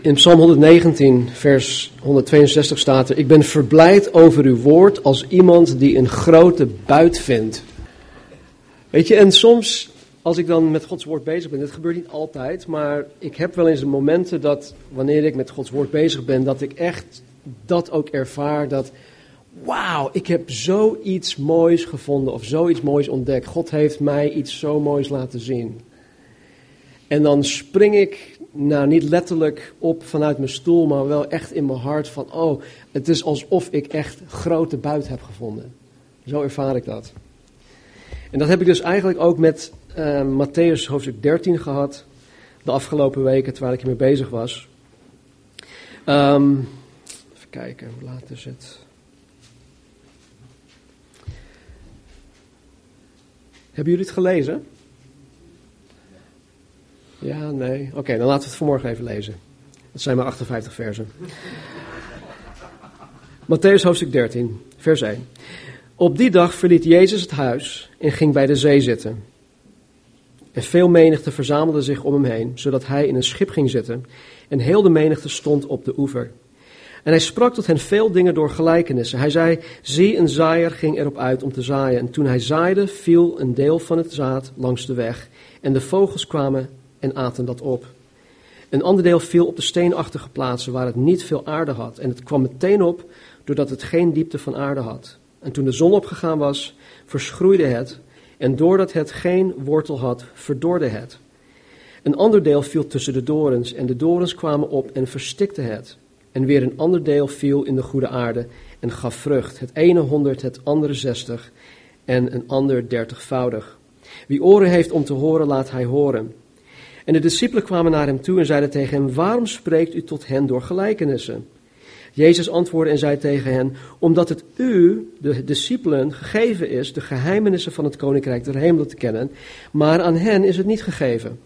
In Psalm 119, vers 162 staat er: Ik ben verblijd over uw woord als iemand die een grote buit vindt. Weet je, en soms als ik dan met Gods woord bezig ben, dat gebeurt niet altijd, maar ik heb wel eens de momenten dat wanneer ik met Gods woord bezig ben, dat ik echt dat ook ervaar dat, wauw, ik heb zoiets moois gevonden of zoiets moois ontdekt. God heeft mij iets zo moois laten zien. En dan spring ik, nou niet letterlijk op vanuit mijn stoel, maar wel echt in mijn hart van, oh, het is alsof ik echt grote buit heb gevonden. Zo ervaar ik dat. En dat heb ik dus eigenlijk ook met uh, Matthäus hoofdstuk 13 gehad. De afgelopen weken, terwijl ik hiermee bezig was. Um, even kijken, hoe laat is het? Hebben jullie het gelezen? Ja, nee. Oké, dan laten we het vanmorgen even lezen. Dat zijn maar 58 versen. Matthäus hoofdstuk 13, vers 1. Op die dag verliet Jezus het huis en ging bij de zee zitten. En veel menigte verzamelde zich om hem heen, zodat hij in een schip ging zitten. En heel de menigte stond op de oever. En hij sprak tot hen veel dingen door gelijkenissen. Hij zei: Zie, een zaaier ging erop uit om te zaaien. En toen hij zaaide, viel een deel van het zaad langs de weg. En de vogels kwamen en aten dat op. Een ander deel viel op de steenachtige plaatsen waar het niet veel aarde had. En het kwam meteen op, doordat het geen diepte van aarde had. En toen de zon opgegaan was, verschroeide het. En doordat het geen wortel had, verdorde het. Een ander deel viel tussen de dorens, en de dorens kwamen op en verstikten het. En weer een ander deel viel in de goede aarde en gaf vrucht. Het ene honderd, het andere zestig en een ander dertigvoudig. Wie oren heeft om te horen, laat hij horen. En de discipelen kwamen naar hem toe en zeiden tegen hem: Waarom spreekt u tot hen door gelijkenissen? Jezus antwoordde en zei tegen hen, omdat het u, de discipelen, gegeven is de geheimenissen van het koninkrijk der hemelen te kennen, maar aan hen is het niet gegeven.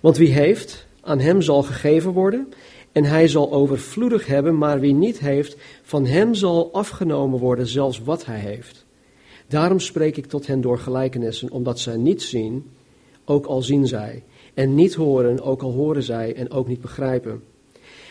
Want wie heeft, aan hem zal gegeven worden, en hij zal overvloedig hebben, maar wie niet heeft, van hem zal afgenomen worden zelfs wat hij heeft. Daarom spreek ik tot hen door gelijkenissen, omdat zij niet zien, ook al zien zij, en niet horen, ook al horen zij, en ook niet begrijpen.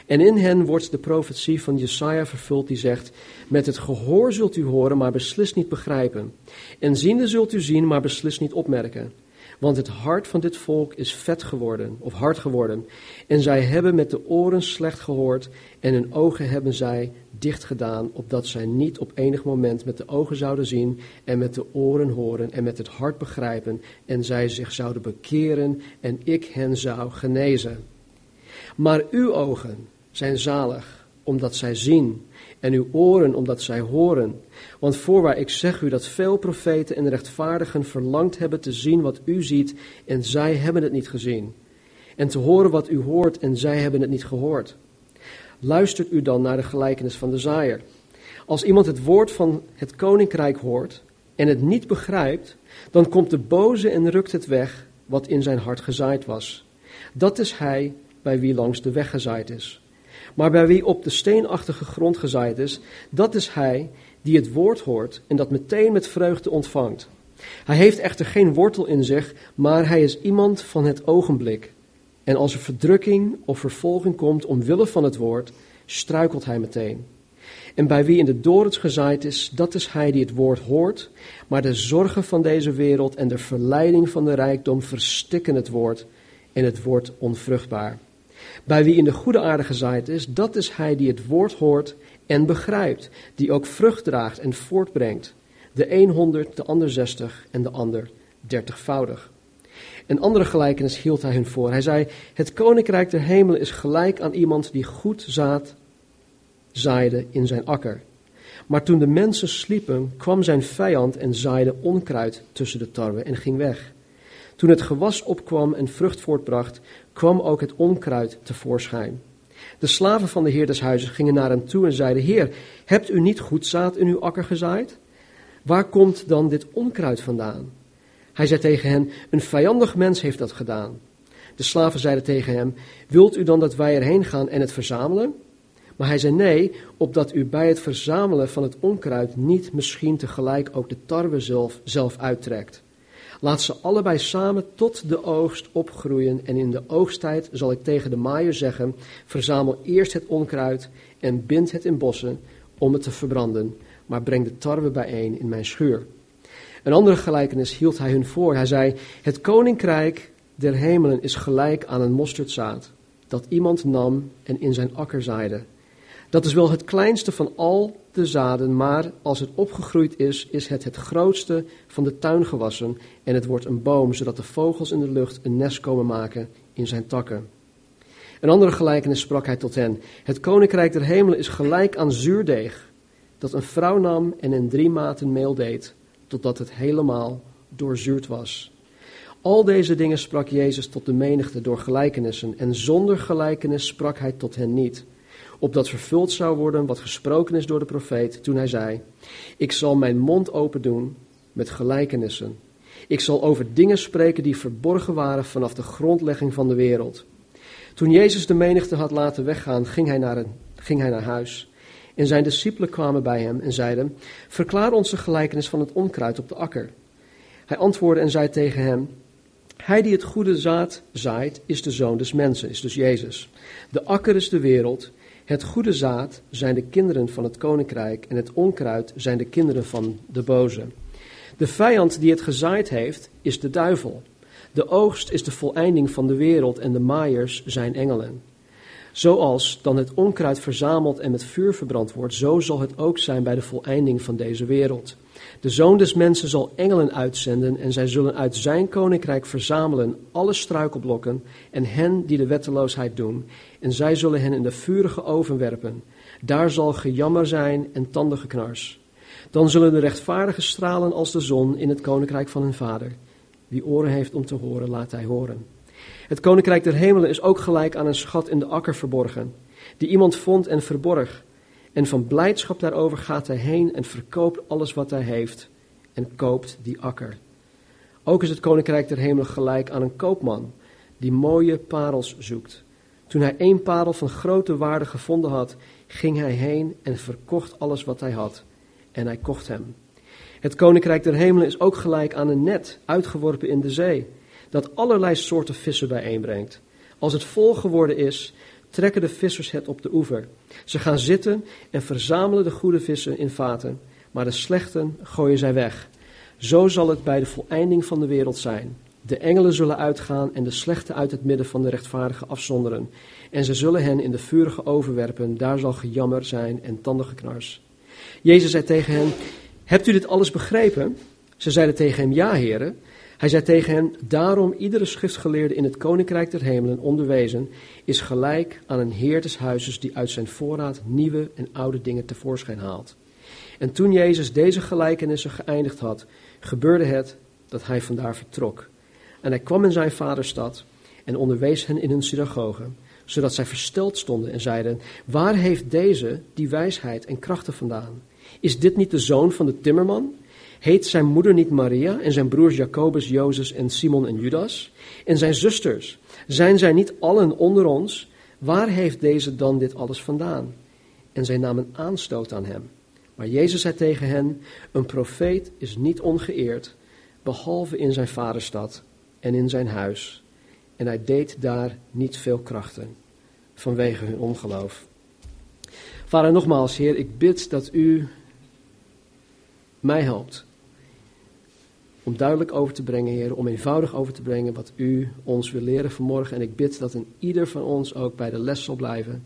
En in hen wordt de profetie van Jesaja vervuld die zegt, met het gehoor zult u horen, maar beslist niet begrijpen. En ziende zult u zien, maar beslist niet opmerken. Want het hart van dit volk is vet geworden, of hard geworden. En zij hebben met de oren slecht gehoord en hun ogen hebben zij dicht gedaan, opdat zij niet op enig moment met de ogen zouden zien en met de oren horen en met het hart begrijpen en zij zich zouden bekeren en ik hen zou genezen. Maar uw ogen zijn zalig, omdat zij zien, en uw oren omdat zij horen. Want voorwaar ik zeg u dat veel profeten en rechtvaardigen verlangd hebben te zien wat u ziet, en zij hebben het niet gezien. En te horen wat u hoort, en zij hebben het niet gehoord. Luistert u dan naar de gelijkenis van de zaaier. Als iemand het woord van het koninkrijk hoort en het niet begrijpt, dan komt de boze en rukt het weg wat in zijn hart gezaaid was. Dat is hij bij wie langs de weg gezaaid is. Maar bij wie op de steenachtige grond gezaaid is, dat is hij die het woord hoort en dat meteen met vreugde ontvangt. Hij heeft echter geen wortel in zich, maar hij is iemand van het ogenblik. En als er verdrukking of vervolging komt omwille van het woord, struikelt hij meteen. En bij wie in de dorens gezaaid is, dat is hij die het woord hoort, maar de zorgen van deze wereld en de verleiding van de rijkdom verstikken het woord en het wordt onvruchtbaar. Bij wie in de goede aarde gezaaid is, dat is hij die het woord hoort en begrijpt, die ook vrucht draagt en voortbrengt. De een honderd, de ander zestig en de ander dertigvoudig. Een andere gelijkenis hield hij hun voor. Hij zei, het koninkrijk der hemelen is gelijk aan iemand die goed zaad zaaide in zijn akker. Maar toen de mensen sliepen, kwam zijn vijand en zaaide onkruid tussen de tarwe en ging weg. Toen het gewas opkwam en vrucht voortbracht, kwam ook het onkruid tevoorschijn. De slaven van de heer des huizes gingen naar hem toe en zeiden: Heer, hebt u niet goed zaad in uw akker gezaaid? Waar komt dan dit onkruid vandaan? Hij zei tegen hen: Een vijandig mens heeft dat gedaan. De slaven zeiden tegen hem: Wilt u dan dat wij erheen gaan en het verzamelen? Maar hij zei: Nee, opdat u bij het verzamelen van het onkruid niet misschien tegelijk ook de tarwe zelf, zelf uittrekt. Laat ze allebei samen tot de oogst opgroeien en in de oogsttijd zal ik tegen de maaier zeggen, verzamel eerst het onkruid en bind het in bossen om het te verbranden, maar breng de tarwe bijeen in mijn schuur. Een andere gelijkenis hield hij hun voor. Hij zei, het koninkrijk der hemelen is gelijk aan een mosterdzaad, dat iemand nam en in zijn akker zaaide. Dat is wel het kleinste van al de zaden, maar als het opgegroeid is, is het het grootste van de tuingewassen en het wordt een boom, zodat de vogels in de lucht een nest komen maken in zijn takken. Een andere gelijkenis sprak hij tot hen. Het koninkrijk der hemelen is gelijk aan zuurdeeg, dat een vrouw nam en in drie maten meel deed, totdat het helemaal doorzuurd was. Al deze dingen sprak Jezus tot de menigte door gelijkenissen, en zonder gelijkenis sprak hij tot hen niet opdat vervuld zou worden wat gesproken is door de profeet toen hij zei, ik zal mijn mond open doen met gelijkenissen. Ik zal over dingen spreken die verborgen waren vanaf de grondlegging van de wereld. Toen Jezus de menigte had laten weggaan, ging hij naar, een, ging hij naar huis. En zijn discipelen kwamen bij hem en zeiden, verklaar ons de gelijkenis van het onkruid op de akker. Hij antwoordde en zei tegen hem, hij die het goede zaad zaait, is de zoon des mensen, is dus Jezus. De akker is de wereld het goede zaad zijn de kinderen van het koninkrijk en het onkruid zijn de kinderen van de boze. De vijand die het gezaaid heeft, is de duivel. De oogst is de voleinding van de wereld en de maaiers zijn engelen. Zoals dan het onkruid verzameld en met vuur verbrand wordt, zo zal het ook zijn bij de voleinding van deze wereld. De zoon des mensen zal engelen uitzenden en zij zullen uit zijn koninkrijk verzamelen alle struikelblokken en hen die de wetteloosheid doen. En zij zullen hen in de vurige oven werpen. Daar zal gejammer zijn en tandengeknars. Dan zullen de rechtvaardigen stralen als de zon in het koninkrijk van hun vader. Wie oren heeft om te horen, laat hij horen. Het koninkrijk der hemelen is ook gelijk aan een schat in de akker verborgen, die iemand vond en verborg. En van blijdschap daarover gaat hij heen en verkoopt alles wat hij heeft en koopt die akker. Ook is het koninkrijk der hemelen gelijk aan een koopman die mooie parels zoekt. Toen hij één parel van grote waarde gevonden had, ging hij heen en verkocht alles wat hij had. En hij kocht hem. Het koninkrijk der hemelen is ook gelijk aan een net, uitgeworpen in de zee, dat allerlei soorten vissen bijeenbrengt. Als het vol geworden is, trekken de vissers het op de oever. Ze gaan zitten en verzamelen de goede vissen in vaten, maar de slechten gooien zij weg. Zo zal het bij de voleinding van de wereld zijn. De engelen zullen uitgaan en de slechten uit het midden van de rechtvaardigen afzonderen. En ze zullen hen in de vurige oven werpen. Daar zal gejammer zijn en tandengeknars. Jezus zei tegen hen: Hebt u dit alles begrepen? Ze zeiden tegen hem: Ja, heren. Hij zei tegen hen: Daarom iedere schriftgeleerde in het koninkrijk der hemelen onderwezen is gelijk aan een heer des huizes die uit zijn voorraad nieuwe en oude dingen tevoorschijn haalt. En toen Jezus deze gelijkenissen geëindigd had, gebeurde het dat hij vandaar vertrok. En hij kwam in zijn vaderstad en onderwees hen in hun synagoge, zodat zij versteld stonden en zeiden: Waar heeft deze die wijsheid en krachten vandaan? Is dit niet de zoon van de timmerman? Heet zijn moeder niet Maria en zijn broers Jacobus, Jozef en Simon en Judas? En zijn zusters, zijn zij niet allen onder ons? Waar heeft deze dan dit alles vandaan? En zij namen aanstoot aan hem. Maar Jezus zei tegen hen: Een profeet is niet ongeëerd, behalve in zijn vaderstad en in zijn huis. En hij deed daar niet veel krachten vanwege hun ongeloof. Vader, nogmaals, Heer, ik bid dat u mij helpt om duidelijk over te brengen, Heer, om eenvoudig over te brengen wat u ons wil leren vanmorgen. En ik bid dat een ieder van ons ook bij de les zal blijven.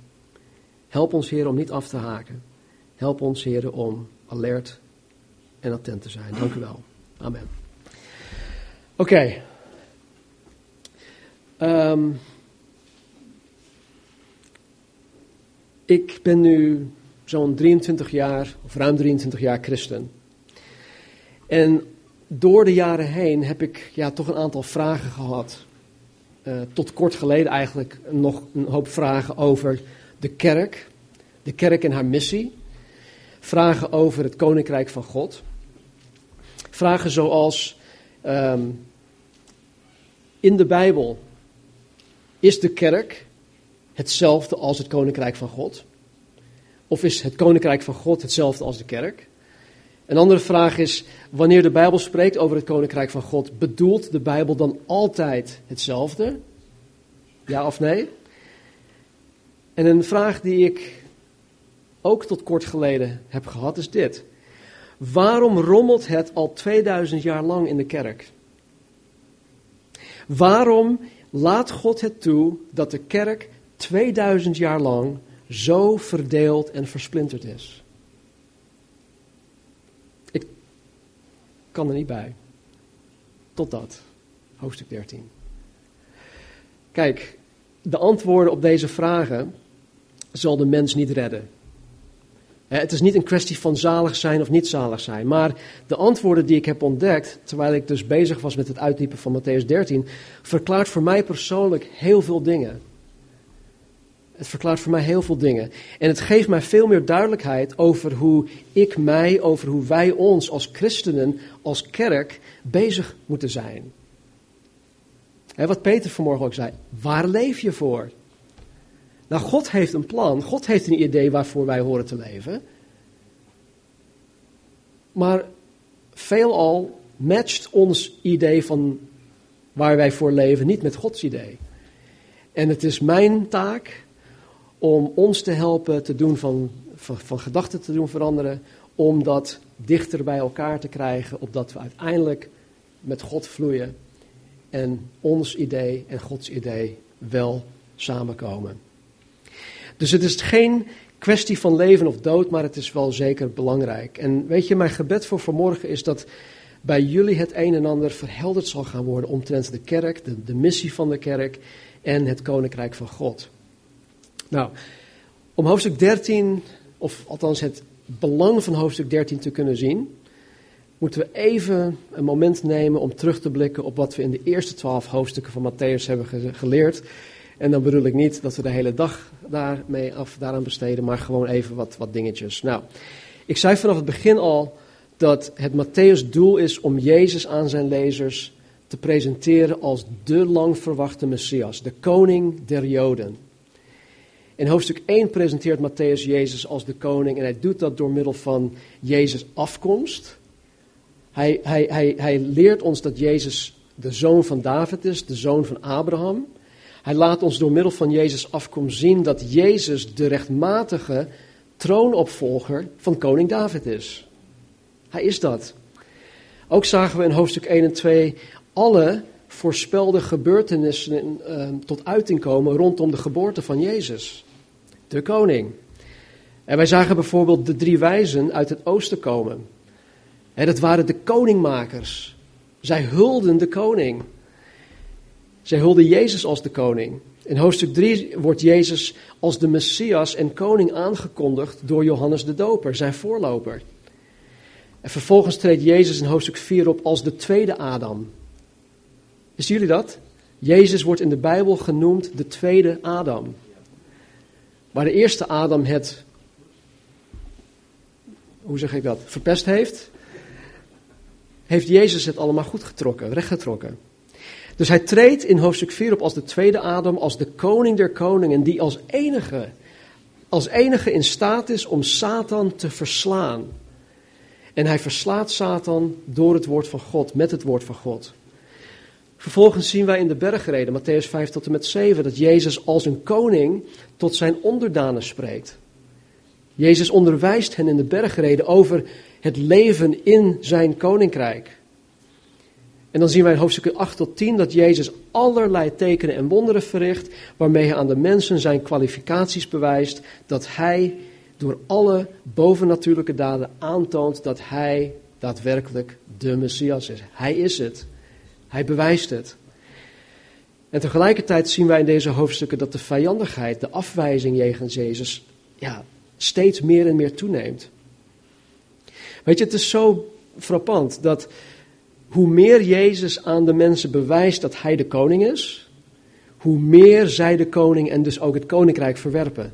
Help ons, Heer, om niet af te haken. Help ons, Heer, om alert en attent te zijn. Dank u wel. Amen. Oké. Ehm, ik ben nu zo'n 23 jaar, of ruim 23 jaar christen. En door de jaren heen heb ik ja, toch een aantal vragen gehad. Uh, tot kort geleden eigenlijk nog een hoop vragen over de kerk, de kerk en haar missie. Vragen over het koninkrijk van God. Vragen zoals: um, in de Bijbel is de kerk hetzelfde als het koninkrijk van God? Of is het koninkrijk van God hetzelfde als de kerk? Een andere vraag is, wanneer de Bijbel spreekt over het koninkrijk van God, bedoelt de Bijbel dan altijd hetzelfde? Ja of nee? En een vraag die ik ook tot kort geleden heb gehad is dit. Waarom rommelt het al 2000 jaar lang in de kerk? Waarom laat God het toe dat de kerk 2000 jaar lang zo verdeeld en versplinterd is? Ik kan er niet bij. Totdat, hoofdstuk 13. Kijk, de antwoorden op deze vragen zal de mens niet redden. Het is niet een kwestie van zalig zijn of niet zalig zijn. Maar de antwoorden die ik heb ontdekt, terwijl ik dus bezig was met het uitdiepen van Matthäus 13, verklaart voor mij persoonlijk heel veel dingen. Het verklaart voor mij heel veel dingen. En het geeft mij veel meer duidelijkheid over hoe ik mij, over hoe wij ons als christenen, als kerk bezig moeten zijn. wat Peter vanmorgen ook zei, waar leef je voor? Nou, God heeft een plan. God heeft een idee waarvoor wij horen te leven. Maar veelal matcht ons idee van waar wij voor leven niet met Gods idee. En het is mijn taak om ons te helpen te doen van, van, van gedachten te doen veranderen, om dat dichter bij elkaar te krijgen, opdat we uiteindelijk met God vloeien en ons idee en Gods idee wel samenkomen. Dus het is geen kwestie van leven of dood, maar het is wel zeker belangrijk. En weet je, mijn gebed voor vanmorgen is dat bij jullie het een en ander verhelderd zal gaan worden omtrent de kerk, de, de missie van de kerk en het koninkrijk van God. Nou, om hoofdstuk 13, of althans het belang van hoofdstuk 13 te kunnen zien, moeten we even een moment nemen om terug te blikken op wat we in de eerste twaalf hoofdstukken van Matthäus hebben geleerd. En dan bedoel ik niet dat we de hele dag daarmee af, daaraan besteden, maar gewoon even wat, wat dingetjes. Nou, ik zei vanaf het begin al dat het Matthäus doel is om Jezus aan zijn lezers te presenteren als de lang verwachte Messias, de koning der Joden. In hoofdstuk 1 presenteert Matthäus Jezus als de koning en hij doet dat door middel van Jezus' afkomst. Hij, hij, hij, hij leert ons dat Jezus de zoon van David is, de zoon van Abraham. Hij laat ons door middel van Jezus afkomst zien dat Jezus de rechtmatige troonopvolger van koning David is. Hij is dat. Ook zagen we in hoofdstuk 1 en 2 alle voorspelde gebeurtenissen uh, tot uiting komen rondom de geboorte van Jezus, de koning. En wij zagen bijvoorbeeld de drie wijzen uit het oosten komen. En dat waren de koningmakers. Zij hulden de koning. Zij hulden Jezus als de koning. In hoofdstuk 3 wordt Jezus als de Messias en koning aangekondigd door Johannes de Doper, zijn voorloper. En vervolgens treedt Jezus in hoofdstuk 4 op als de tweede Adam. Wisten jullie dat? Jezus wordt in de Bijbel genoemd de tweede Adam. Waar de eerste Adam het, hoe zeg ik dat, verpest heeft, heeft Jezus het allemaal goed getrokken, rechtgetrokken. Dus hij treedt in hoofdstuk 4 op als de tweede Adam, als de koning der koningen, die als enige, als enige in staat is om Satan te verslaan. En hij verslaat Satan door het woord van God, met het woord van God. Vervolgens zien wij in de bergreden, Matthäus 5 tot en met 7, dat Jezus als een koning tot zijn onderdanen spreekt. Jezus onderwijst hen in de bergreden over het leven in zijn koninkrijk. En dan zien wij in hoofdstukken 8 tot 10 dat Jezus allerlei tekenen en wonderen verricht, waarmee hij aan de mensen zijn kwalificaties bewijst, dat hij door alle bovennatuurlijke daden aantoont dat hij daadwerkelijk de Messias is. Hij is het. Hij bewijst het. En tegelijkertijd zien wij in deze hoofdstukken dat de vijandigheid, de afwijzing jegens Jezus, ja, steeds meer en meer toeneemt. Weet je, het is zo frappant dat hoe meer Jezus aan de mensen bewijst dat hij de koning is, hoe meer zij de koning en dus ook het koninkrijk verwerpen.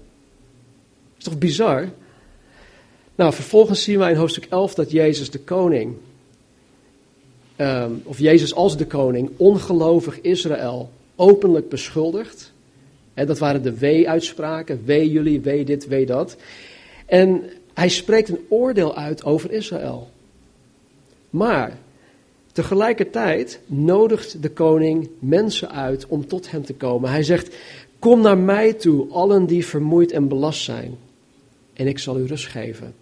Is toch bizar? Nou, vervolgens zien wij in hoofdstuk 11 dat Jezus de koning, ehm, of Jezus als de koning, ongelovig Israël openlijk beschuldigt. En dat waren de wee-uitspraken, wee jullie, wee dit, wee dat. En hij spreekt een oordeel uit over Israël. Maar tegelijkertijd nodigt de koning mensen uit om tot hem te komen. Hij zegt: Kom naar mij toe, allen die vermoeid en belast zijn, en ik zal u rust geven.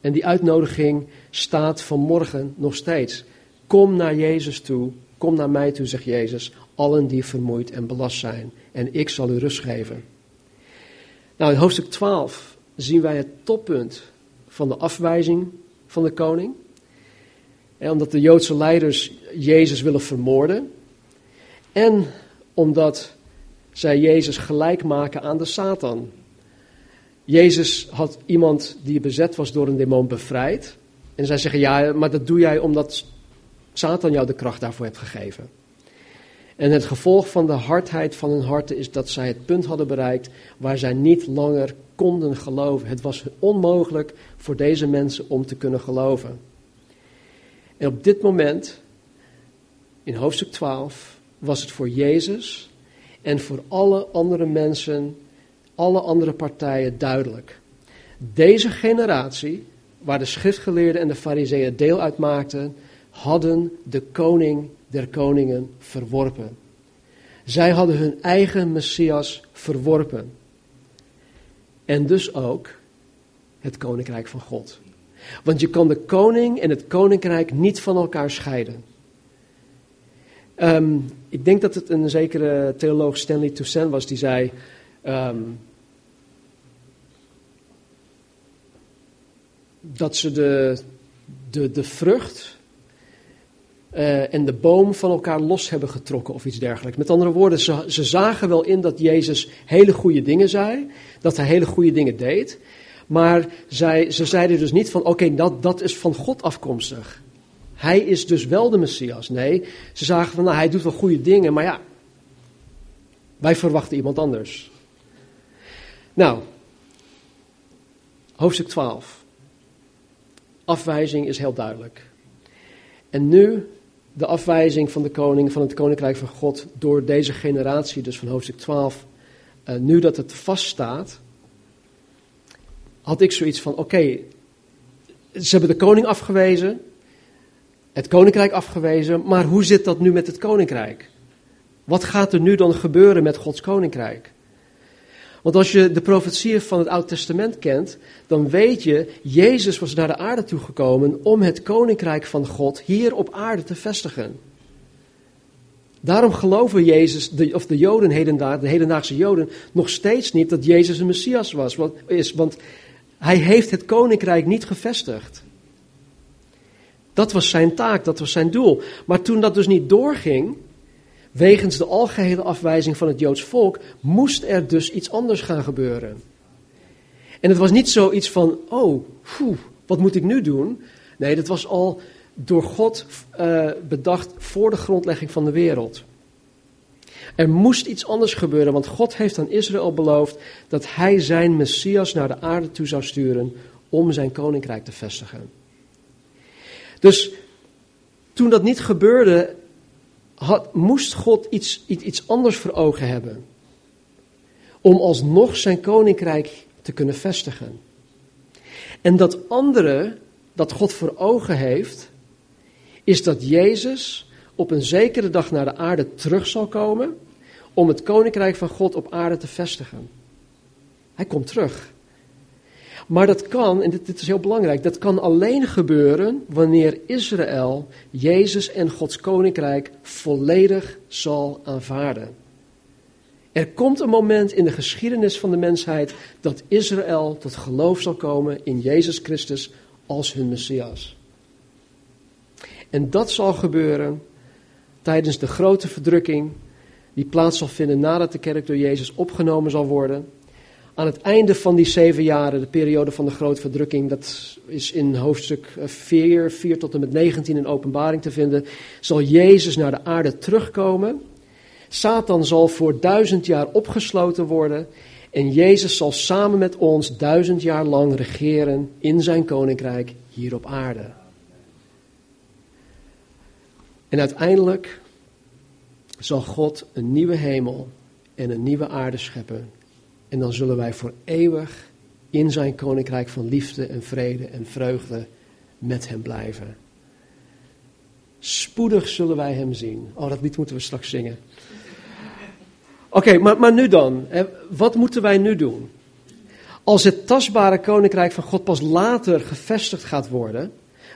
En die uitnodiging staat vanmorgen nog steeds. Kom naar Jezus toe, kom naar mij toe, zegt Jezus, allen die vermoeid en belast zijn, en ik zal u rust geven. Nou, in hoofdstuk 12 zien wij het toppunt van de afwijzing van de koning. Omdat de Joodse leiders Jezus willen vermoorden. En omdat zij Jezus gelijk maken aan de Satan. Jezus had iemand die bezet was door een demon bevrijd. En zij zeggen, ja, maar dat doe jij omdat Satan jou de kracht daarvoor heeft gegeven. En het gevolg van de hardheid van hun harten is dat zij het punt hadden bereikt waar zij niet langer konden geloven. Het was onmogelijk voor deze mensen om te kunnen geloven. En op dit moment, in hoofdstuk 12, was het voor Jezus en voor alle andere mensen, alle andere partijen duidelijk. Deze generatie, waar de schriftgeleerden en de fariseeën deel uitmaakten, hadden de koning der koningen verworpen. Zij hadden hun eigen Messias verworpen. En dus ook het koninkrijk van God. Want je kan de koning en het koninkrijk niet van elkaar scheiden. Um, ik denk dat het een zekere theoloog Stanley Toussaint was die zei. Um, dat ze de, de, de vrucht uh, en de boom van elkaar los hebben getrokken of iets dergelijks. Met andere woorden, ze, ze zagen wel in dat Jezus hele goede dingen zei, dat hij hele goede dingen deed. Maar zij, ze zeiden dus niet van, oké, dat, dat is van God afkomstig. Hij is dus wel de Messias. Nee, ze zagen van, nou, hij doet wel goede dingen, maar ja, wij verwachten iemand anders. Nou, hoofdstuk 12. Afwijzing is heel duidelijk. En nu de afwijzing van de koning, van het koninkrijk van God, door deze generatie, dus van hoofdstuk 12. Uh, nu dat het vaststaat, had ik zoiets van: oké, ze hebben de koning afgewezen, het koninkrijk afgewezen, maar hoe zit dat nu met het koninkrijk? Wat gaat er nu dan gebeuren met Gods koninkrijk? Want als je de profetieën van het Oude Testament kent, dan weet je, Jezus was naar de aarde toegekomen om het koninkrijk van God hier op aarde te vestigen. Daarom geloven Jezus, of de Joden de hedendaagse Joden, nog steeds niet dat Jezus een Messias was, want hij heeft het koninkrijk niet gevestigd. Dat was zijn taak, dat was zijn doel. Maar toen dat dus niet doorging, wegens de algehele afwijzing van het Joods volk, moest er dus iets anders gaan gebeuren. En het was niet zoiets van, oh, wat moet ik nu doen? Nee, dat was al door God uh, bedacht voor de grondlegging van de wereld. Er moest iets anders gebeuren, want God heeft aan Israël beloofd dat hij zijn Messias naar de aarde toe zou sturen om zijn koninkrijk te vestigen. Dus toen dat niet gebeurde, had, moest God iets, iets, iets anders voor ogen hebben. Om alsnog zijn koninkrijk te kunnen vestigen. En dat andere dat God voor ogen heeft, is dat Jezus op een zekere dag naar de aarde terug zal komen om het koninkrijk van God op aarde te vestigen. Hij komt terug. Maar dat kan, en dit, dit, is heel belangrijk, dat kan alleen gebeuren wanneer Israël Jezus en Gods koninkrijk volledig zal aanvaarden. Er komt een moment in de geschiedenis van de mensheid dat Israël tot geloof zal komen in Jezus Christus als hun Messias. En dat zal gebeuren tijdens de grote verdrukking die plaats zal vinden nadat de kerk door Jezus opgenomen zal worden. Aan het einde van die zeven jaren, de periode van de grote verdrukking, dat is in hoofdstuk 4, 4 tot en met 19 in openbaring te vinden, zal Jezus naar de aarde terugkomen. Satan zal voor duizend jaar opgesloten worden en Jezus zal samen met ons duizend jaar lang regeren in zijn koninkrijk hier op aarde. En uiteindelijk zal God een nieuwe hemel en een nieuwe aarde scheppen. En dan zullen wij voor eeuwig in zijn koninkrijk van liefde en vrede en vreugde met hem blijven. Spoedig zullen wij hem zien. Oh, dat lied moeten we straks zingen. Oké, maar, maar nu dan. Wat moeten wij nu doen? Als het tastbare koninkrijk van God pas later gevestigd gaat worden,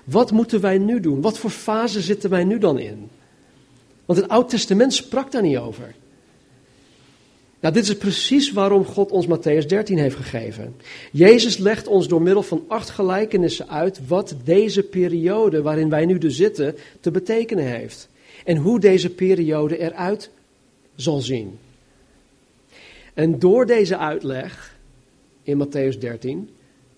wat moeten wij nu doen? Wat voor fase zitten wij nu dan in? Want het Oud Testament sprak daar niet over. Nou, dit is precies waarom God ons Matthäus 13 heeft gegeven. Jezus legt ons door middel van acht gelijkenissen uit wat deze periode waarin wij nu dus zitten te betekenen heeft. En hoe deze periode eruit zal zien. En door deze uitleg in Matthäus 13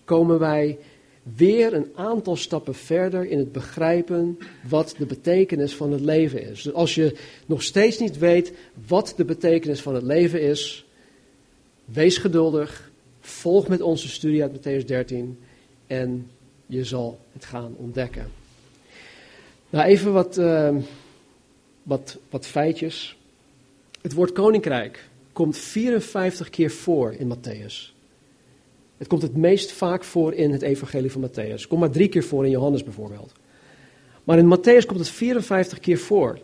komen wij weer een aantal stappen verder in het begrijpen wat de betekenis van het leven is. Dus als je nog steeds niet weet wat de betekenis van het leven is, wees geduldig, volg met onze studie uit Matthäus 13 en je zal het gaan ontdekken. Nou, even wat, uh, wat, wat feitjes. Het woord koninkrijk komt 54 keer voor in Matthäus. Het komt het meest vaak voor in het evangelie van Matthäus. Het komt maar drie keer voor in Johannes bijvoorbeeld. Maar in Matthäus komt het 54 keer voor.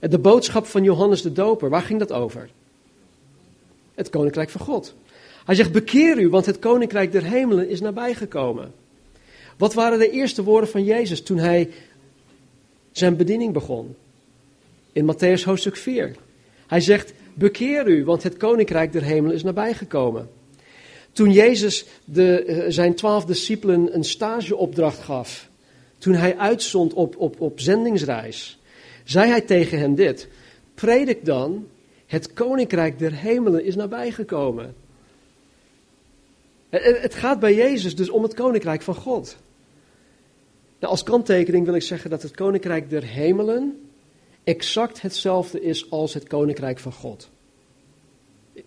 De boodschap van Johannes de Doper, waar ging dat over? Het koninkrijk van God. Hij zegt, bekeer u, want het koninkrijk der hemelen is nabijgekomen. Wat waren de eerste woorden van Jezus toen hij zijn bediening begon? In Matthäus hoofdstuk 4. Hij zegt, bekeer u, want het koninkrijk der hemelen is nabijgekomen. Toen Jezus de, eh, zijn twaalf discipelen een stageopdracht gaf, toen hij uitzond op, op, op zendingsreis, zei hij tegen hen dit: Predik dan, het koninkrijk der hemelen is nabijgekomen. Het, het gaat bij Jezus dus om het koninkrijk van God. Nou, als kanttekening wil ik zeggen dat het koninkrijk der hemelen exact hetzelfde is als het koninkrijk van God.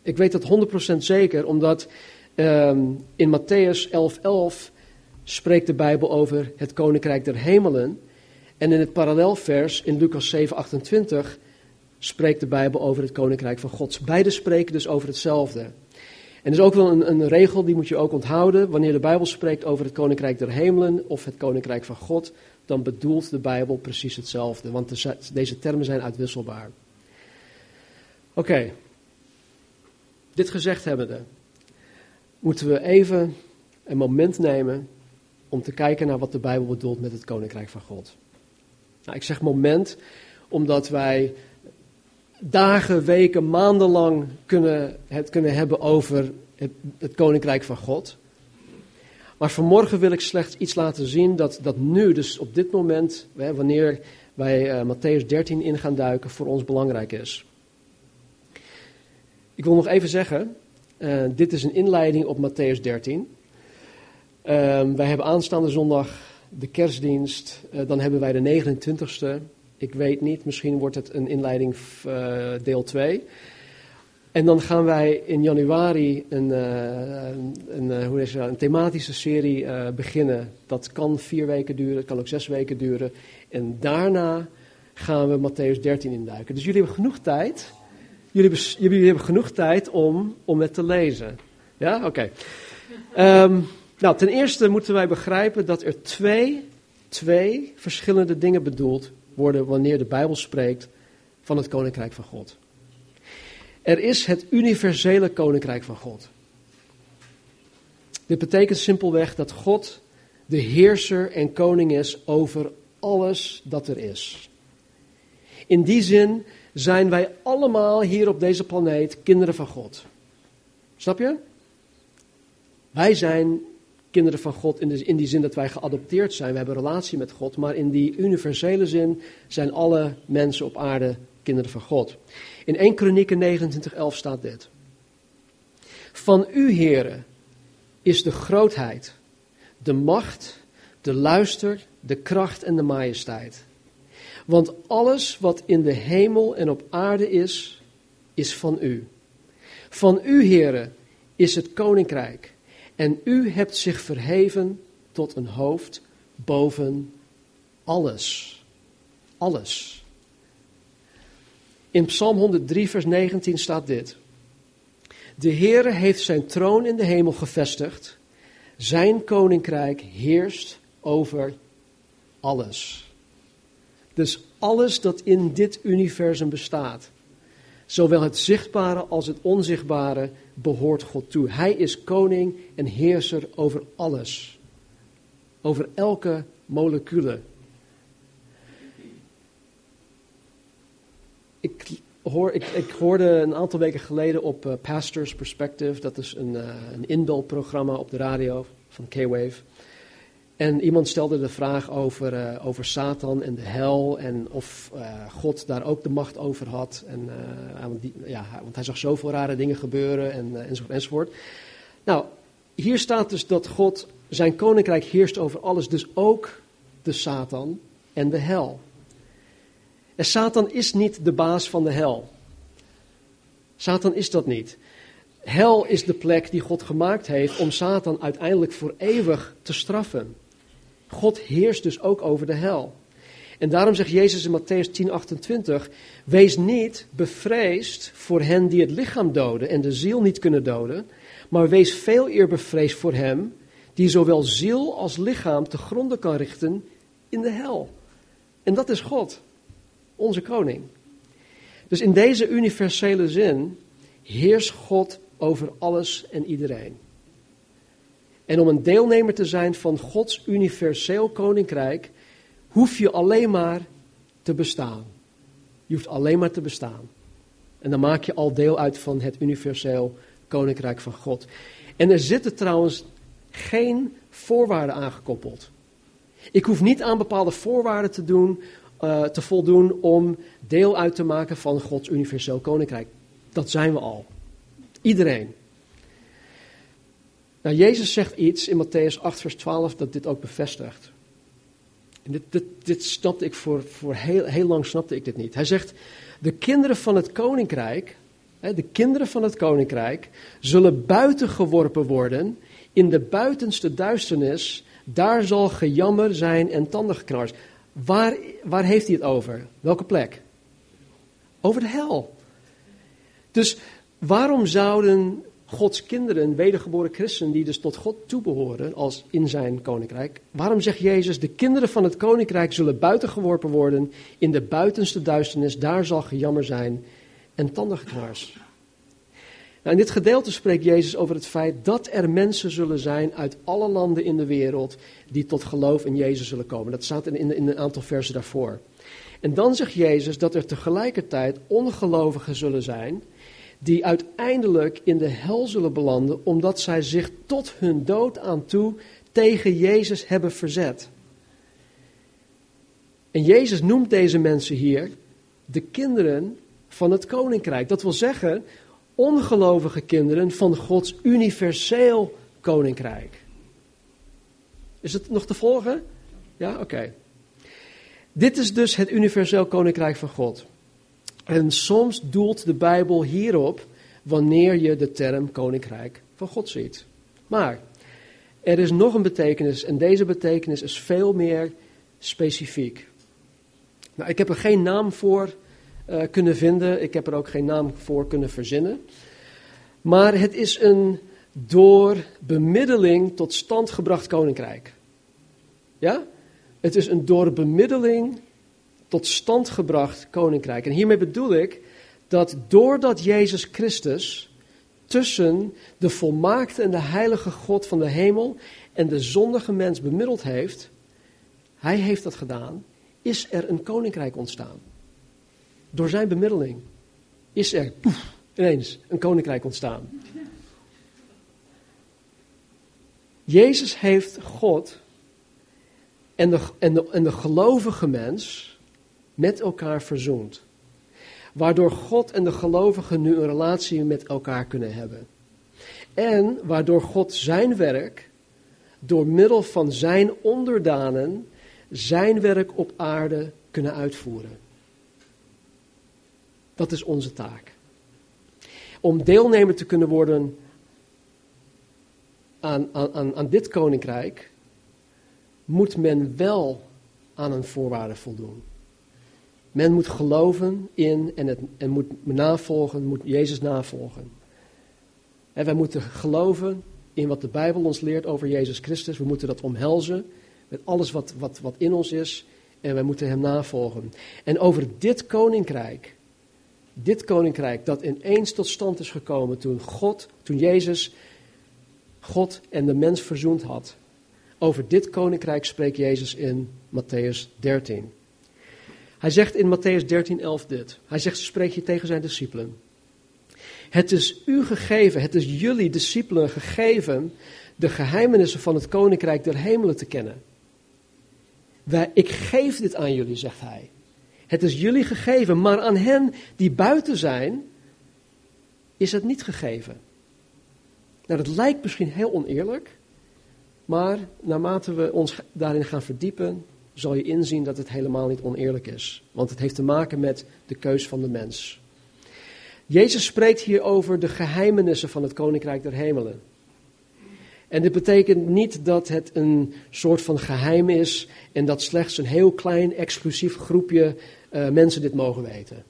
Ik weet dat 100% zeker, omdat Um, in Matthäus 11:11 11 spreekt de Bijbel over het koninkrijk der hemelen. En in het parallelvers in Lucas 7:28 spreekt de Bijbel over het koninkrijk van God. Beide spreken dus over hetzelfde. En er is ook wel een, een, regel, die moet je ook onthouden. Wanneer de Bijbel spreekt over het koninkrijk der hemelen of het koninkrijk van God, dan bedoelt de Bijbel precies hetzelfde. Want de, deze termen zijn uitwisselbaar. Oké, dit gezegd hebbende moeten we even een moment nemen om te kijken naar wat de Bijbel bedoelt met het Koninkrijk van God. Nou, ik zeg moment omdat wij dagen, weken, maandenlang kunnen, het kunnen hebben over het, het, Koninkrijk van God. Maar vanmorgen wil ik slechts iets laten zien dat, dat nu, dus op dit moment, wanneer wij uh, Matthäus 13 in gaan duiken, voor ons belangrijk is. Ik wil nog even zeggen, uh, dit is een inleiding op Matthäus 13. Uh, ehm, wij hebben aanstaande zondag de kerstdienst. Uh, dan hebben wij de 29ste. Ik weet niet, misschien wordt het een inleiding uh, deel 2. En dan gaan wij in januari een, een, hoe is het, een thematische serie beginnen. Dat kan vier weken duren, het kan ook zes weken duren. En daarna gaan we Matthäus 13 induiken. Dus jullie hebben genoeg tijd Jullie, jullie hebben genoeg tijd om, om het te lezen. Ja, oké. Ehm, nou, ten eerste moeten wij begrijpen dat er twee, twee verschillende dingen bedoeld worden wanneer de Bijbel spreekt van het Koninkrijk van God. Er is het universele Koninkrijk van God. Dit betekent simpelweg dat God de heerser en koning is over alles dat er is. In die zin zijn wij allemaal hier op deze planeet kinderen van God. Snap je? Wij zijn kinderen van God in, de, in die zin dat wij geadopteerd zijn. We hebben relatie met God. Maar in die universele zin zijn alle mensen op aarde kinderen van God. In 1 Kronieken 29:11 staat dit. Van u, heren, is de grootheid, de macht, de luister, de kracht en de majesteit. Want alles wat in de hemel en op aarde is, is van u. Van u, heren, is het koninkrijk. En u hebt zich verheven tot een hoofd boven alles. Alles. In Psalm 103, vers 19 staat dit. De Heere heeft zijn troon in de hemel gevestigd. Zijn koninkrijk heerst over alles. Dus alles dat in dit universum bestaat, zowel het zichtbare als het onzichtbare, behoort God toe. Hij is koning en heerser over alles. Over elke molecule. Ik, hoor, ik, ik hoorde een aantal weken geleden op uh, Pastors Perspective, dat is een, uh, een inbelprogramma op de radio van K-Wave. En iemand stelde de vraag over, uh, over Satan en de hel en of uh, God daar ook de macht over had. En, uh, die, ja, want hij zag zoveel rare dingen gebeuren en, enzovoort, enzovoort. Nou, hier staat dus dat God, zijn koninkrijk heerst over alles, dus ook de Satan en de hel. En Satan is niet de baas van de hel. Satan is dat niet. Hel is de plek die God gemaakt heeft om Satan uiteindelijk voor eeuwig te straffen. God heerst dus ook over de hel. En daarom zegt Jezus in Matthäus 10:28: Wees niet bevreesd voor hen die het lichaam doden en de ziel niet kunnen doden, maar wees veel eer bevreesd voor hem die zowel ziel als lichaam te gronden kan richten in de hel. En dat is God, onze koning. Dus in deze universele zin heerst God over alles en iedereen. En om een deelnemer te zijn van Gods universeel koninkrijk, hoef je alleen maar te bestaan. Je hoeft alleen maar te bestaan. En dan maak je al deel uit van het universeel koninkrijk van God. En er zitten trouwens geen voorwaarden aangekoppeld. Ik hoef niet aan bepaalde voorwaarden te, doen, uh, te voldoen om deel uit te maken van Gods universeel koninkrijk. Dat zijn we al. Iedereen. Nou, Jezus zegt iets in Matthäus 8, vers 12 dat dit ook bevestigt. En dit, dit, dit snapte ik voor, voor heel, heel lang snapte ik dit niet. Hij zegt, de kinderen van het koninkrijk, de kinderen van het koninkrijk, zullen buiten geworpen worden in de buitenste duisternis. Daar zal gejammer zijn en tandengeknars. Waar, waar heeft hij het over? Welke plek? Over de hel. Dus waarom zouden Gods kinderen, wedergeboren christenen, die dus tot God toebehoren als in zijn koninkrijk. Waarom zegt Jezus, de kinderen van het koninkrijk zullen buitengeworpen worden in de buitenste duisternis, daar zal gejammer zijn en tandengeknars. Nou, in dit gedeelte spreekt Jezus over het feit dat er mensen zullen zijn uit alle landen in de wereld die tot geloof in Jezus zullen komen. Dat staat in, in, in een aantal versen daarvoor. En dan zegt Jezus dat er tegelijkertijd ongelovigen zullen zijn die uiteindelijk in de hel zullen belanden omdat zij zich tot hun dood aan toe tegen Jezus hebben verzet. En Jezus noemt deze mensen hier de kinderen van het koninkrijk. Dat wil zeggen, ongelovige kinderen van Gods universeel koninkrijk. Is het nog te volgen? Ja, oké. Dit is dus het universeel koninkrijk van God. En soms doelt de Bijbel hierop wanneer je de term koninkrijk van God ziet. Maar er is nog een betekenis en deze betekenis is veel meer specifiek. Nou, ik heb er geen naam voor uh, kunnen vinden, ik heb er ook geen naam voor kunnen verzinnen. Maar het is een door bemiddeling tot stand gebracht koninkrijk. Ja? Het is een door bemiddeling tot stand gebracht koninkrijk. En hiermee bedoel ik dat doordat Jezus Christus tussen de volmaakte en de heilige God van de hemel en de zondige mens bemiddeld heeft, hij heeft dat gedaan, is er een koninkrijk ontstaan. Door zijn bemiddeling is er ineens een koninkrijk ontstaan. Jezus heeft God en de, en de, en de gelovige mens met elkaar verzoend. Waardoor God en de gelovigen nu een relatie met elkaar kunnen hebben. En waardoor God zijn werk, door middel van zijn onderdanen, zijn werk op aarde kunnen uitvoeren. Dat is onze taak. Om deelnemer te kunnen worden aan, aan, aan dit koninkrijk, moet men wel aan een voorwaarde voldoen. Men moet geloven in en, het, en moet navolgen, moet Jezus navolgen. En wij moeten geloven in wat de Bijbel ons leert over Jezus Christus. We moeten dat omhelzen met alles wat, wat, wat in ons is. En wij moeten hem navolgen. En over dit koninkrijk, dit koninkrijk dat ineens tot stand is gekomen toen God, toen Jezus God en de mens verzoend had. Over dit koninkrijk spreekt Jezus in Matthäus 13. Hij zegt in Matthäus 13, 11 dit. Hij zegt, spreek je tegen zijn discipelen. Het is u gegeven, het is jullie discipelen gegeven de geheimenissen van het koninkrijk der hemelen te kennen. Wij, ik geef dit aan jullie, zegt hij. Het is jullie gegeven, maar aan hen die buiten zijn, is het niet gegeven. Nou, dat lijkt misschien heel oneerlijk, maar naarmate we ons daarin gaan verdiepen, zal je inzien dat het helemaal niet oneerlijk is. Want het heeft te maken met de keus van de mens. Jezus spreekt hier over de geheimenissen van het Koninkrijk der Hemelen. En dit betekent niet dat het een soort van geheim is en dat slechts een heel klein exclusief groepje uh, mensen dit mogen weten.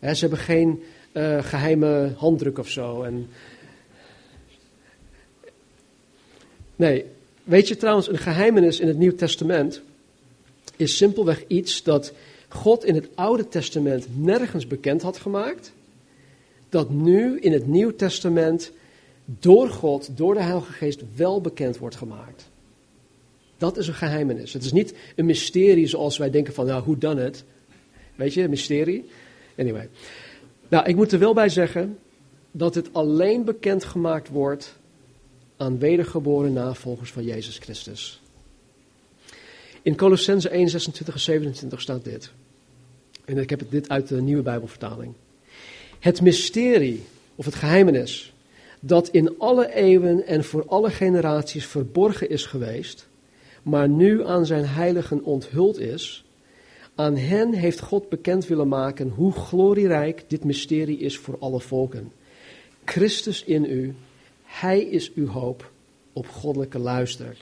ze hebben geen uh, geheime handdruk of zo. En... Nee, weet je trouwens, een geheimenis in het Nieuw Testament is simpelweg iets dat God in het Oude Testament nergens bekend had gemaakt, dat nu in het Nieuw Testament door God, door de Heilige Geest wel bekend wordt gemaakt. Dat is een geheimenis. Het is niet een mysterie zoals wij denken van, nou, hoe dan het? Weet je, een mysterie? Anyway. Nou, ik moet er wel bij zeggen dat het alleen bekend gemaakt wordt aan wedergeboren navolgers van Jezus Christus. In Colossense 1, 26 en 27 staat dit. En ik heb dit uit de nieuwe Bijbelvertaling. Het mysterie, of het geheimenis, dat in alle eeuwen en voor alle generaties verborgen is geweest, maar nu aan zijn heiligen onthuld is, aan hen heeft God bekend willen maken hoe glorierijk dit mysterie is voor alle volken. Christus in u, Hij is uw hoop op goddelijke luister.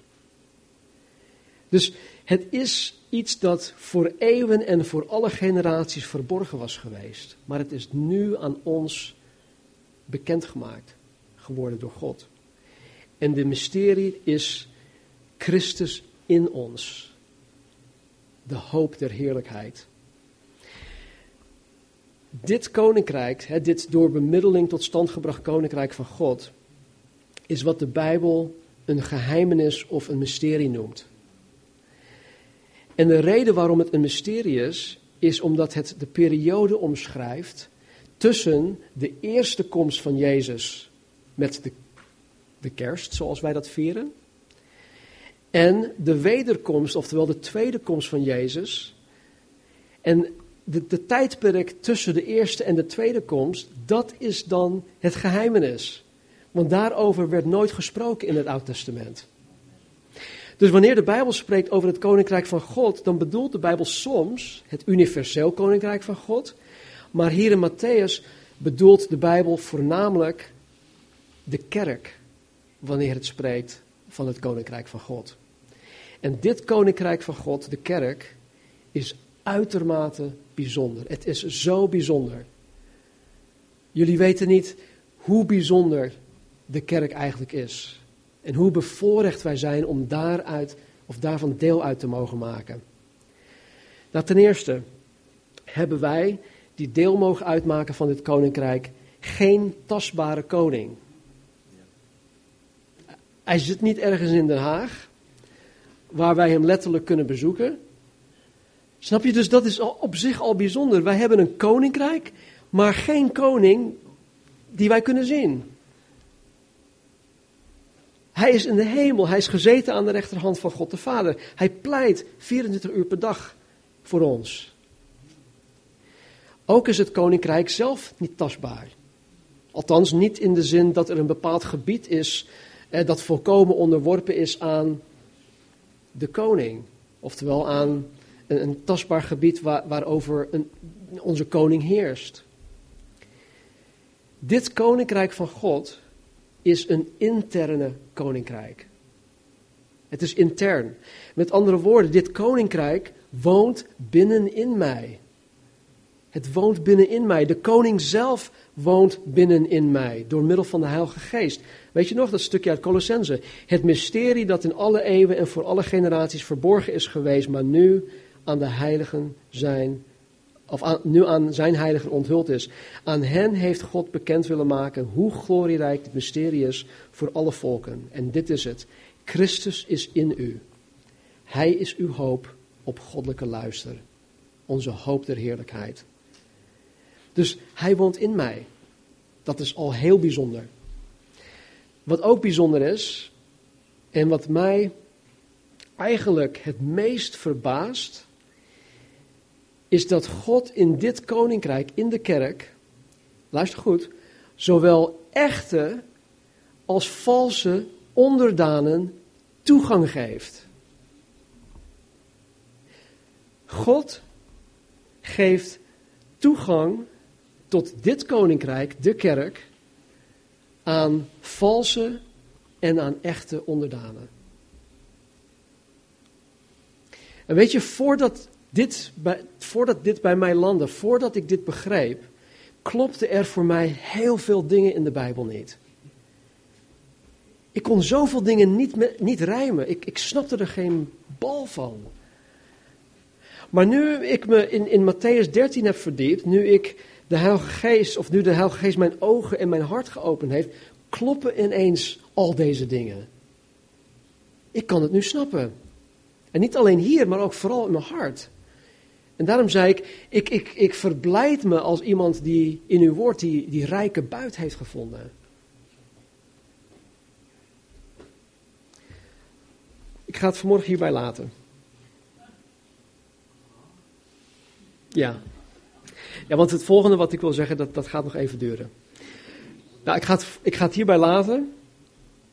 Dus het is iets dat voor eeuwen en voor alle generaties verborgen was geweest. Maar het is nu aan ons bekendgemaakt geworden door God. En de mysterie is Christus in ons. De hoop der heerlijkheid. Dit koninkrijk, dit door bemiddeling tot stand gebracht koninkrijk van God, is wat de Bijbel een geheimenis of een mysterie noemt. En de reden waarom het een mysterie is, is omdat het de periode omschrijft tussen de eerste komst van Jezus met de, de kerst, zoals wij dat vieren, en de wederkomst, oftewel de tweede komst van Jezus. En de, de tijdperk tussen de eerste en de tweede komst, dat is dan het geheimenis. Want daarover werd nooit gesproken in het Oud Testament. Dus wanneer de Bijbel spreekt over het koninkrijk van God, dan bedoelt de Bijbel soms het universeel koninkrijk van God. Maar hier in Matthäus bedoelt de Bijbel voornamelijk de kerk, wanneer het spreekt van het koninkrijk van God. En dit koninkrijk van God, de kerk, is uitermate bijzonder. Het is zo bijzonder. Jullie weten niet hoe bijzonder de kerk eigenlijk is. En hoe bevoorrecht wij zijn om daaruit of daarvan deel uit te mogen maken. Nou, ten eerste hebben wij die deel mogen uitmaken van dit koninkrijk geen tastbare koning. Hij zit niet ergens in Den Haag, waar wij hem letterlijk kunnen bezoeken. Snap je? Dus dat is op zich al bijzonder. Wij hebben een koninkrijk, maar geen koning die wij kunnen zien. Hij is in de hemel, hij is gezeten aan de rechterhand van God de Vader. Hij pleit 24 uur per dag voor ons. Ook is het koninkrijk zelf niet tastbaar. Althans, niet in de zin dat er een bepaald gebied is eh, dat volkomen onderworpen is aan de koning. Oftewel aan een, een tastbaar gebied waar, waarover een, onze koning heerst. Dit koninkrijk van God is een interne koninkrijk. Het is intern. Met andere woorden, dit koninkrijk woont binnenin mij. Het woont binnenin mij. De koning zelf woont binnenin mij door middel van de Heilige Geest. Weet je nog dat stukje uit Colossense? Het mysterie dat in alle eeuwen en voor alle generaties verborgen is geweest, maar nu aan de heiligen zijn, of nu aan zijn heiligen onthuld is. Aan hen heeft God bekend willen maken hoe glorierijk het mysterie is voor alle volken. En dit is het. Christus is in u. Hij is uw hoop op goddelijke luister. Onze hoop der heerlijkheid. Dus hij woont in mij. Dat is al heel bijzonder. Wat ook bijzonder is, en wat mij eigenlijk het meest verbaast, is dat God in dit koninkrijk, in de kerk, luister goed, zowel echte als valse onderdanen toegang geeft. God geeft toegang tot dit koninkrijk, de kerk, aan valse en aan echte onderdanen. En weet je, voordat dit, bij, voordat dit bij mij landde, voordat ik dit begreep, klopte er voor mij heel veel dingen in de Bijbel niet. Ik kon zoveel dingen niet, niet rijmen. Ik, ik snapte er geen bal van. Maar nu ik me in, in Matthäus 13 heb verdiept, nu ik de Heilige Geest, of nu de Heilige Geest mijn ogen en mijn hart geopend heeft, kloppen ineens al deze dingen. Ik kan het nu snappen. En niet alleen hier, maar ook vooral in mijn hart. En daarom zei ik, ik, ik, ik verblijd me als iemand die in uw woord die, die rijke buit heeft gevonden. Ik ga het vanmorgen hierbij laten. Ja. Ja, want het volgende wat ik wil zeggen, dat, dat gaat nog even duren. Nou, ik ga, ik ga het hierbij laten.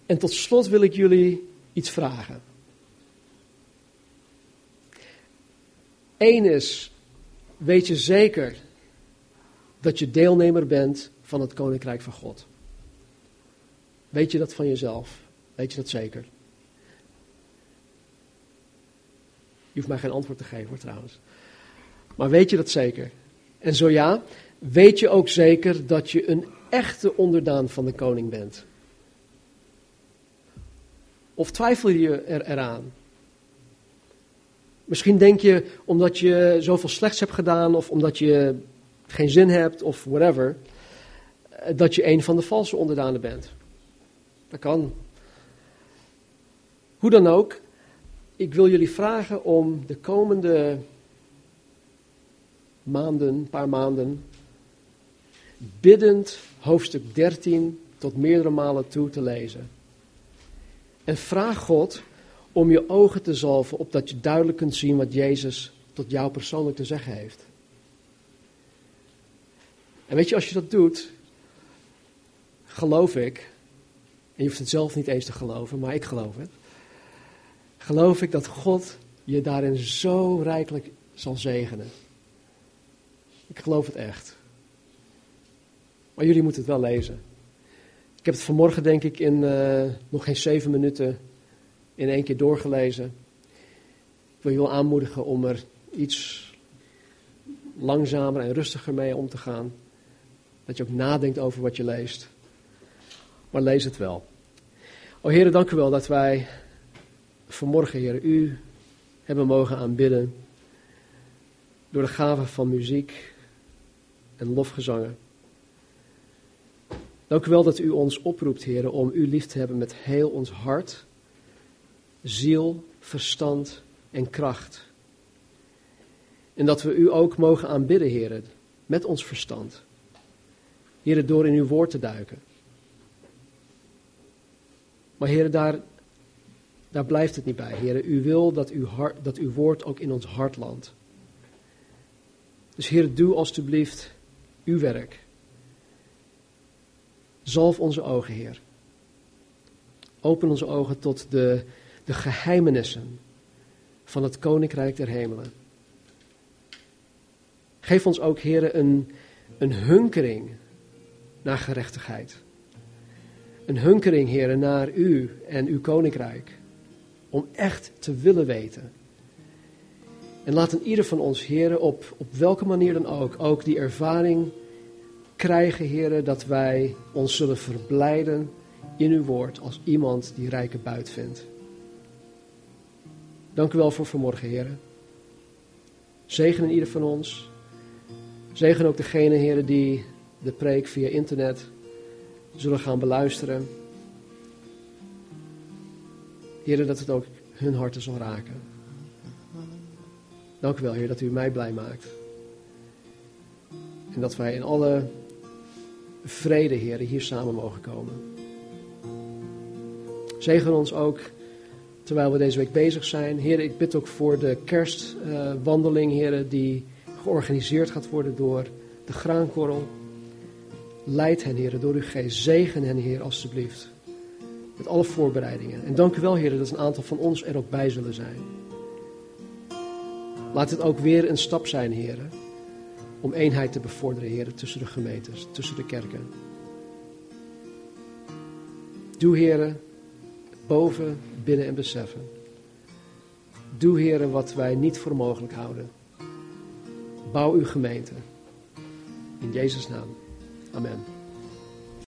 En tot slot wil ik jullie iets vragen. Eén is, weet je zeker dat je deelnemer bent van het Koninkrijk van God? Weet je dat van jezelf? Weet je dat zeker? Je hoeft mij geen antwoord te geven hoor trouwens. Maar weet je dat zeker? En zo ja, weet je ook zeker dat je een echte onderdaan van de koning bent? Of twijfel je er eraan? Misschien denk je, omdat je zoveel slechts hebt gedaan, of omdat je geen zin hebt, of whatever, eh, dat je een van de valse onderdanen bent. Dat kan. Hoe dan ook, ik wil jullie vragen om de komende maanden, paar maanden, biddend hoofdstuk 13 tot meerdere malen toe te lezen. En vraag God om je ogen te zalven, opdat je duidelijk kunt zien wat Jezus tot jou persoonlijk te zeggen heeft. En weet je, als je dat doet, geloof ik, en je hoeft het zelf niet eens te geloven, maar ik geloof het, geloof ik dat God je daarin zo rijkelijk zal zegenen. Ik geloof het echt. Maar jullie moeten het wel lezen. Ik heb het vanmorgen, denk ik, in uh, nog geen zeven minuten in één keer doorgelezen. Ik wil je wel aanmoedigen om er iets langzamer en rustiger mee om te gaan. Dat je ook nadenkt over wat je leest. Maar lees het wel. O Heer, dank u wel dat wij vanmorgen, Heer, u hebben mogen aanbidden. Door de gave van muziek en lofgezangen. Dank u wel dat u ons oproept, Heer, om u lief te hebben met heel ons hart, ziel, verstand en kracht. En dat we u ook mogen aanbidden, Heer, met ons verstand. Heer, door in uw woord te duiken. Maar Heer, daar, daar blijft het niet bij. Heer, u wil dat uw, hart, dat uw woord ook in ons hart landt. Dus Heer, doe alstublieft uw werk. Zalf onze ogen, Heer. Open onze ogen tot de, de geheimenissen van het Koninkrijk der Hemelen. Geef ons ook, Heer, een, een hunkering naar gerechtigheid. Een hunkering, Heer, naar U en Uw Koninkrijk. Om echt te willen weten. En laat een ieder van ons, Heer, op, op welke manier dan ook, ook die ervaring krijgen, heren, dat wij ons zullen verblijden in uw woord als iemand die rijke buit vindt. Dank u wel voor vanmorgen, heren. Zegen in ieder van ons. Zegen ook degene, heren, die de preek via internet zullen gaan beluisteren. Heren, dat het ook hun harten zal raken. Dank u wel, Heer, dat u mij blij maakt. En dat wij in alle vrede, Heer, hier samen mogen komen. Zegen ons ook terwijl we deze week bezig zijn. Heer, ik bid ook voor de kerstwandeling, uh, Heer, die georganiseerd gaat worden door de graankorrel. Leid hen, Heer, door uw geest. Zegen hen, Heer, alstublieft. Met alle voorbereidingen. En dank u wel, Heer, dat een aantal van ons er ook bij zullen zijn. Laat het ook weer een stap zijn, Heer, om eenheid te bevorderen, Heer, tussen de gemeentes, tussen de kerken. Doe, Heer, boven, binnen en beseffen. Doe, Heer, wat wij niet voor mogelijk houden. Bouw uw gemeente. In Jezus' naam. Amen.